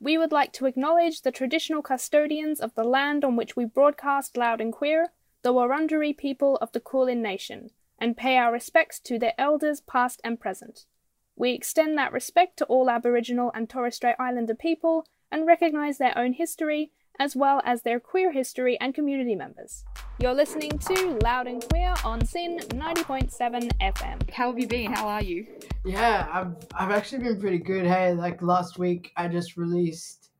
we would like to acknowledge the traditional custodians of the land on which we broadcast loud and queer, the Wurundjeri people of the Kulin Nation, and pay our respects to their elders past and present. We extend that respect to all Aboriginal and Torres Strait Islander people and recognise their own history as well as their queer history and community members. You're listening to Loud and Queer on SYN 90.7 FM. How have you been? How are you? Yeah, I've I've actually been pretty good. Hey, like last week I just released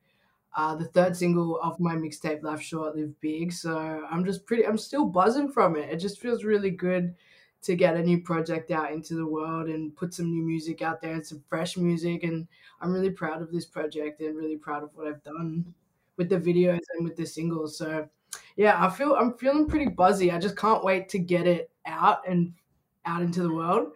uh, the third single of my mixtape Life Short Live Big. So I'm just pretty I'm still buzzing from it. It just feels really good to get a new project out into the world and put some new music out there and some fresh music and I'm really proud of this project and really proud of what I've done with the videos and with the singles. So yeah, I feel I'm feeling pretty buzzy. I just can't wait to get it out and out into the world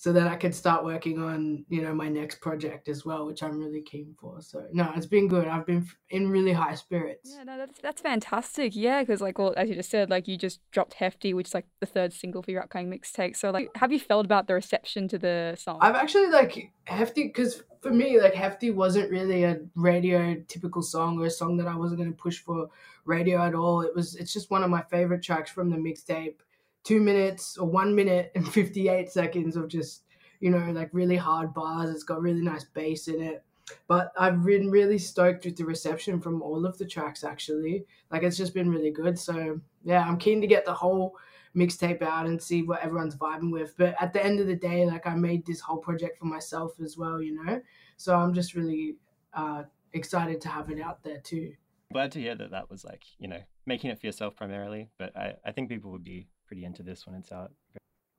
so that I could start working on, you know, my next project as well, which I'm really keen for. So no, it's been good. I've been in really high spirits. Yeah, no, that's that's fantastic. Yeah, because like, well, as you just said, like you just dropped "Hefty," which is like the third single for your upcoming mixtape. So like, have you felt about the reception to the song? I've actually like "Hefty" because for me, like "Hefty" wasn't really a radio typical song or a song that I wasn't going to push for radio at all. It was. It's just one of my favorite tracks from the mixtape two minutes or one minute and 58 seconds of just, you know, like really hard bars. It's got really nice bass in it. But I've been really stoked with the reception from all of the tracks actually. Like it's just been really good. So yeah, I'm keen to get the whole mixtape out and see what everyone's vibing with. But at the end of the day, like I made this whole project for myself as well, you know? So I'm just really uh, excited to have it out there too. Glad to hear that that was like, you know, making it for yourself primarily. But I, I think people would be pretty into this when it's out.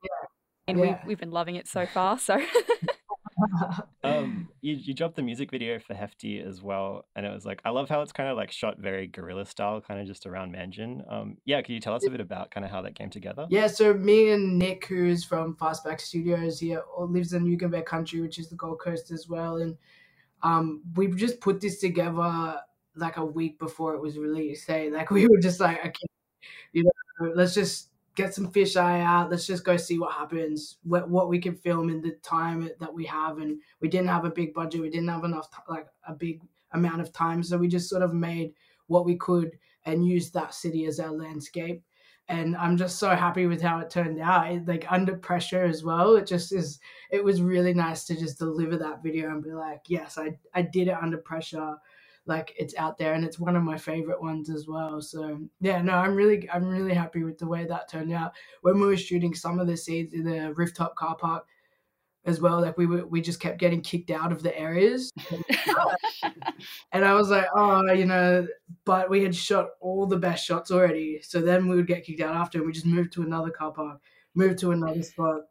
Yeah. And Yeah. we, we've been loving it so far. So Um, you you dropped the music video for Hefty as well, and it was like I love how it's kind of like shot very guerrilla style, kind of just around Meanjin. Um, yeah, can you tell us a bit about kind of how that came together? Yeah, so me and Nick, who's from Fastback Studios here, lives in Yugambeh country, which is the Gold Coast as well. And um, we just put this together like a week before it was released. Hey, like we were just like, okay, you know, let's just get some fisheye out. Let's just go see what happens, what what we can film in the time that we have. And we didn't have a big budget. We didn't have enough, like a big amount of time. So we just sort of made what we could and used that city as our landscape and I'm just so happy with how it turned out. It, like under pressure as well. It just is. It was really nice to just deliver that video and be like, yes, I I did it under pressure. Like it's out there, and it's one of my favorite ones as well. So yeah, no, I'm really I'm really happy with the way that turned out. When we were shooting some of the scenes in the rooftop car park as well, like we were we just kept getting kicked out of the areas. And I was like, oh, you know, but we had shot all the best shots already. So then we would get kicked out after, and we just moved to another car park, moved to another spot.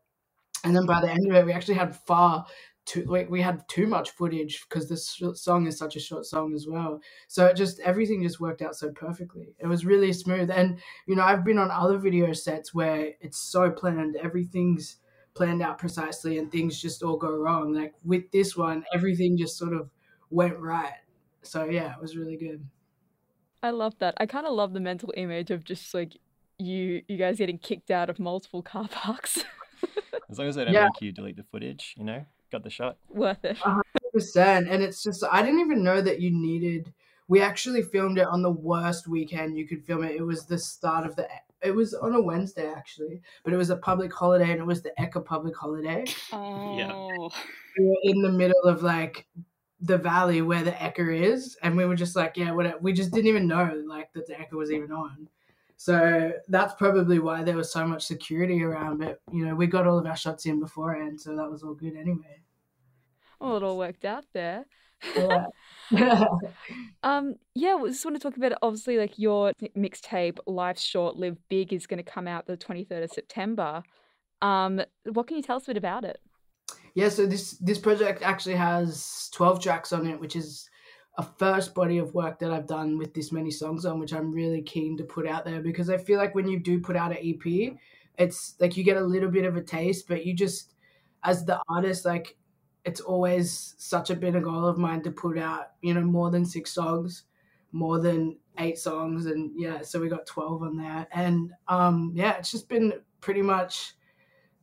And then by the end of it, we actually had far too, like, we had too much footage because this song is such a short song as well. So it just, everything just worked out so perfectly. It was really smooth. And, you know, I've been on other video sets where it's so planned, everything's planned out precisely, and things just all go wrong. Like with this one, everything just sort of went right. So yeah, it was really good. I love that. I kind of love the mental image of just like you you guys getting kicked out of multiple car parks. As long as they don't Yeah. make you delete the footage, you know, got the shot. Worth it. percent and it's just i didn't even know that you needed we actually filmed it on the worst weekend you could film it it was the start of the it was on a wednesday actually but it was a public holiday and it was the Ekka public holiday Oh. we were in the middle of like the valley where the Ekka is and we were just like yeah whatever we just didn't even know like that the Ekka was even on so that's probably why there was so much security around it you know we got all of our shots in beforehand so that was all good anyway Well, it all worked out there. yeah Um, yeah, we just want to talk about obviously like your mixtape, Life Short, Live Big, is going to come out the 23rd of September. Um, what can you tell us a bit about it? Yeah, so this this project actually has 12 tracks on it, which is a first body of work that I've done with this many songs on, which I'm really keen to put out there because I feel like when you do put out an EP, it's like you get a little bit of a taste, but you just as the artist, like it's always such a been a goal of mine to put out, you know, more than six songs, more than eight songs, and yeah, so we got 12 on there. And um yeah, it's just been pretty much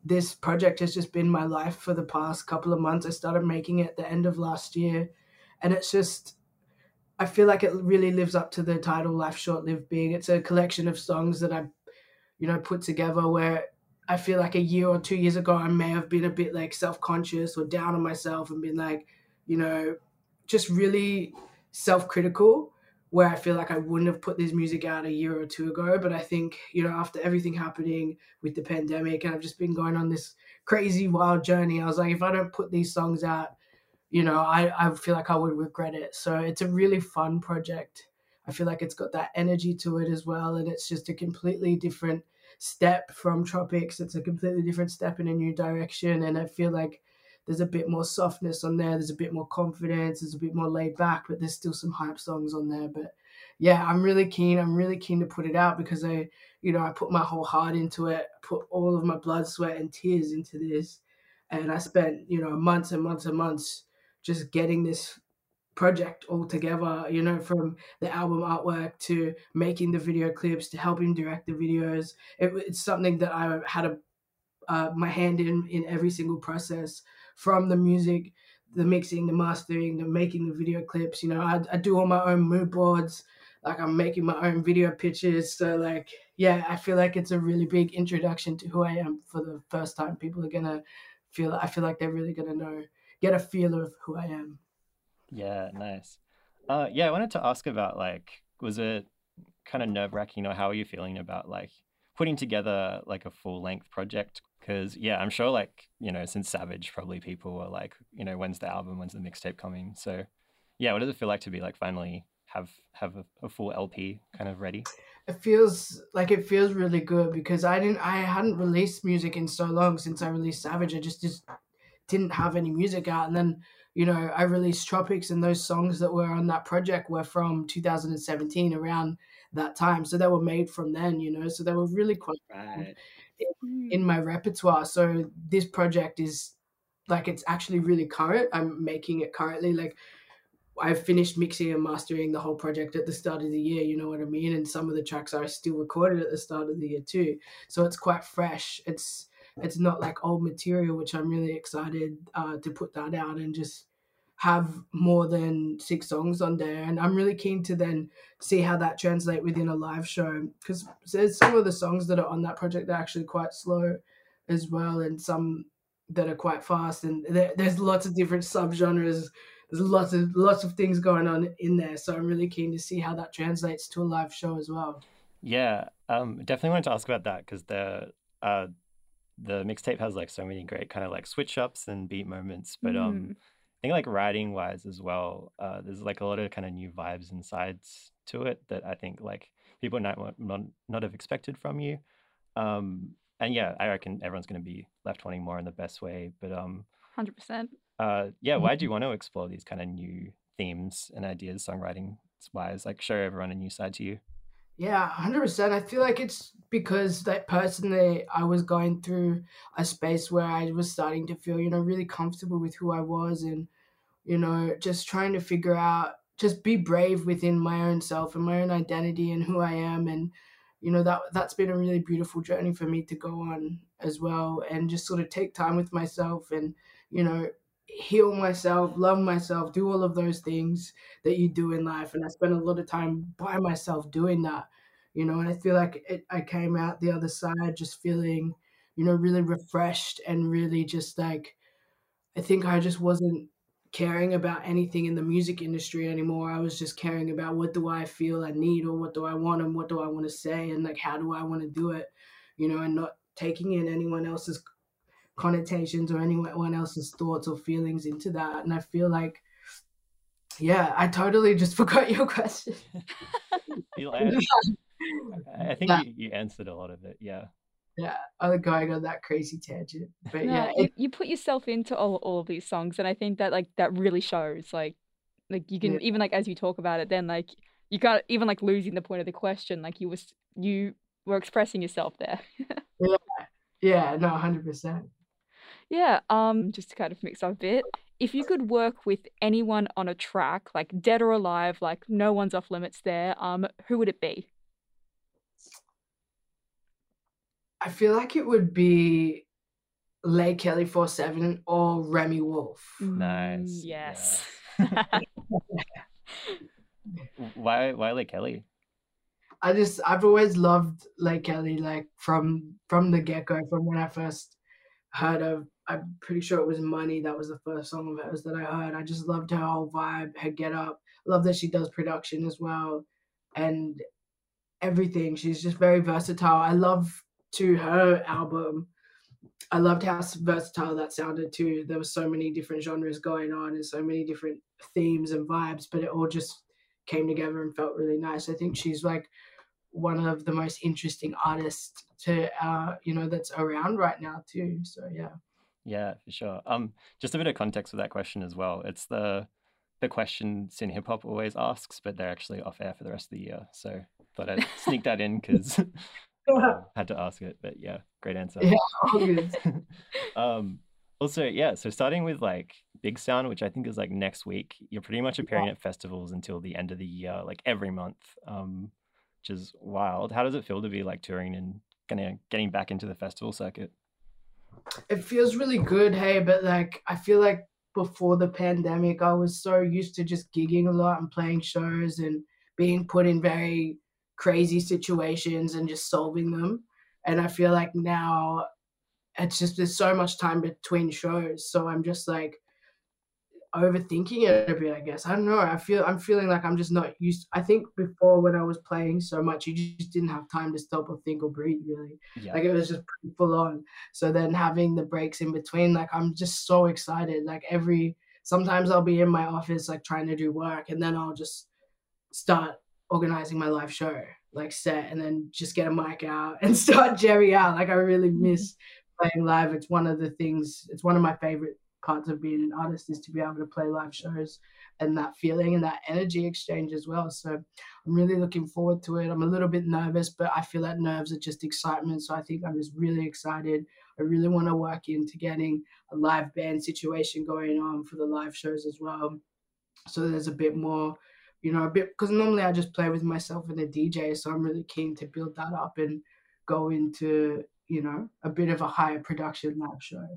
this project has just been my life for the past couple of months. I started making it at the end of last year, and it's just I feel like it really lives up to the title Life Short Live Big. It's a collection of songs that I, you know, put together where I feel like a year or two years ago I may have been a bit like self-conscious or down on myself and been like, you know, just really self-critical where I feel like I wouldn't have put this music out a year or two ago. But I think, you know, after everything happening with the pandemic and I've just been going on this crazy wild journey, I was like, if I don't put these songs out, you know, I, I feel like I would regret it. So it's a really fun project. I feel like it's got that energy to it as well. And it's just a completely different step from Tropics. It's a completely different step in a new direction. And I feel like there's a bit more softness on there. There's a bit more confidence. There's a bit more laid back, but there's still some hype songs on there. But yeah, I'm really keen. I'm really keen to put it out because I, you know, I put my whole heart into it, put all of my blood, sweat, and tears into this. And I spent, you know, months and months and months just getting this project all together, you know, from the album artwork to making the video clips to helping direct the videos. It, it's something that I had a uh, my hand in in every single process from the music, the mixing, the mastering, the making the video clips. You know, I, I do all my own mood boards. Like I'm making my own video pitches. So like, yeah, I feel like it's a really big introduction to who I am for the first time. People are gonna feel. I feel like they're really gonna know, get a feel of who I am. Yeah, nice. Uh, yeah, I wanted to ask about like, was it kind of nerve wracking, or how are you feeling about like putting together like a full length project? Because yeah, I'm sure like you know since Savage, probably people were like, you know, when's the album, when's the mixtape coming? So yeah, what does it feel like to be like finally have have a, a full LP kind of ready? It feels like it feels really good because I didn't, I hadn't released music in so long since I released Savage. I just just didn't have any music out, and then you know, I released Tropics and those songs that were on that project were from 2017 around that time. So they were made from then, you know, so they were really quite right. in, in hmm. my repertoire. So this project is like, it's actually really current. I'm making it currently. Like, I've finished mixing and mastering the whole project at the start of the year, you know what I mean? And some of the tracks are still recorded at the start of the year too. So it's quite fresh. It's, it's not like old material, which I'm really excited uh, to put that out and just have more than six songs on there. And I'm really keen to then see how that translate within a live show because there's some of the songs that are on that project are actually quite slow as well, and some that are quite fast. And there, there's lots of different subgenres. There's lots of lots of things going on in there. So I'm really keen to see how that translates to a live show as well. Yeah, um, definitely wanted to ask about that because the uh, the mixtape has like so many great kind of like switch ups and beat moments, but um, mm. I think like writing wise as well, uh, there's like a lot of kind of new vibes and sides to it that I think like people might not not have expected from you. Um, and yeah, I reckon everyone's going to be left wanting more in the best way. But um, hundred percent. Uh, yeah, why do you want to explore these kind of new themes and ideas, songwriting wise? Like show everyone a new side to you. Yeah, hundred percent. I feel like it's because that personally I was going through a space where I was starting to feel, you know, really comfortable with who I was and, you know, just trying to figure out just be brave within my own self and my own identity and who I am and you know that that's been a really beautiful journey for me to go on as well and just sort of take time with myself and you know heal myself, love myself, do all of those things that you do in life. And I spent a lot of time by myself doing that, you know, and I feel like it, I came out the other side just feeling, you know, really refreshed and really just like, I think I just wasn't caring about anything in the music industry anymore. I was just caring about what do I feel I need or what do I want and what do I want to say and like how do I want to do it, you know, and not taking in anyone else's connotations or anyone else's thoughts or feelings into that. And I feel like, yeah, I totally just forgot your question. I think you, you answered a lot of it. Yeah yeah, I'm going on that crazy tangent. But no, yeah, it, you, put yourself into all, all of these songs, and I think that like that really shows. Like, like you can yeah. even like as you talk about it, then like you got even like losing the point of the question. Like you was you were expressing yourself there. yeah, yeah, no, hundred percent. Yeah, um, just to kind of mix up a bit, if you could work with anyone on a track, like dead or alive, like no one's off limits there, um, who would it be? I feel like it would be Leikeli Four Seven or Remi Wolf. Nice. Yes. Yeah. why why Kelly? I just I've always loved Leikeli like from from the get go from when I first heard of I'm pretty sure it was Money that was the first song of hers that I heard. I just loved her whole vibe, her get up. Love that she does production as well, and everything. She's just very versatile. I love to her album. I loved how versatile that sounded too. There were so many different genres going on and so many different themes and vibes, but it all just came together and felt really nice. I think she's like one of the most interesting artists to uh, you know that's around right now too. So yeah. Yeah, for sure. Um, just a bit of context for that question as well. It's the the question SYN Hip Hop always asks, but they're actually off air for the rest of the year. So thought I'd sneak that in because uh, had to ask it. But yeah, great answer. Yeah, um, also, yeah. So starting with like Big Sound, which I think is like next week, you're pretty much appearing at festivals until the end of the year, like every month, um, which is wild. How does it feel to be like touring and getting getting back into the festival circuit? It feels really good, hey, but like I feel like before the pandemic, I was so used to just gigging a lot and playing shows and being put in very crazy situations and just solving them. And I feel like now it's just there's so much time between shows. So I'm just like overthinking it a bit, I guess. I don't know. I feel I'm feeling like I'm just not used. I think before when I was playing so much, you just didn't have time to stop or think or breathe. Really, yeah. like it was just full on. So then having the breaks in between, like I'm just so excited. Like every sometimes I'll be in my office like trying to do work, and then I'll just start organizing my live show like set and then just get a mic out and start jerry out like i really mm-hmm. miss playing live it's one of the things it's one of my favorite parts of being an artist is to be able to play live shows and that feeling and that energy exchange as well. So i'm really looking forward to it. I'm a little bit nervous but i feel that nerves are just excitement. So i think i'm just really excited. I really want to work into getting a live band situation going on for the live shows as well. So there's a bit more you know, a bit because normally I just play with myself and a DJ, so I'm really keen to build that up and go into you know a bit of a higher production live show.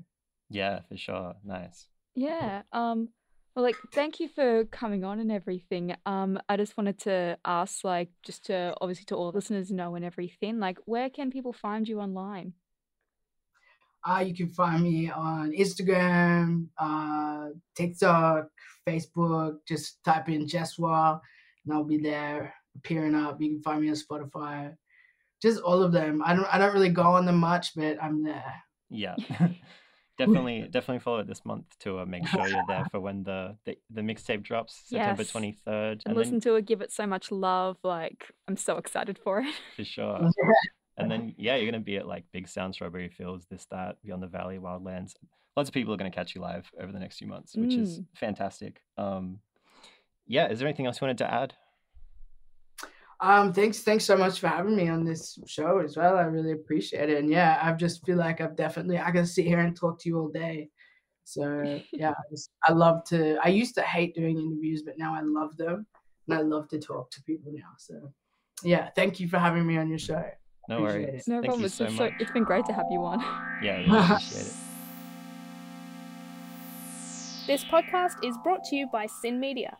Yeah, for sure. Nice. Yeah. Um. Well, like, thank you for coming on and everything. Um, I just wanted to ask, like, just to obviously to all listeners know and everything, like, where can people find you online? Uh, you can find me on Instagram, uh, TikTok, Facebook. Just type in Jesswar, and I'll be there appearing up. You can find me on Spotify. Just all of them. I don't. I don't really go on them much, but I'm there. Yeah. definitely definitely follow it this month to uh, make sure you're there for when the the, the mixtape drops september yes. 23rd and, and listen then... to it give it so much love like i'm so excited for it for sure and then yeah, you're gonna be at like Big Sound, Strawberry Fields, this that, Beyond the Valley, Wildlands. Lots of people are gonna catch you live over the next few months, which mm. is fantastic. Um, yeah, is there anything else you wanted to add? Um, thanks, thanks so much for having me on this show as well. I really appreciate it. And yeah, I just feel like I've definitely I can sit here and talk to you all day. So yeah, I, just, I love to. I used to hate doing interviews, but now I love them, and I love to talk to people now. So yeah, thank you for having me on your show. No worries. No Thank problem. It's, so so, it's been great to have you on. Yeah, I really appreciate it. This podcast is brought to you by SYN Media.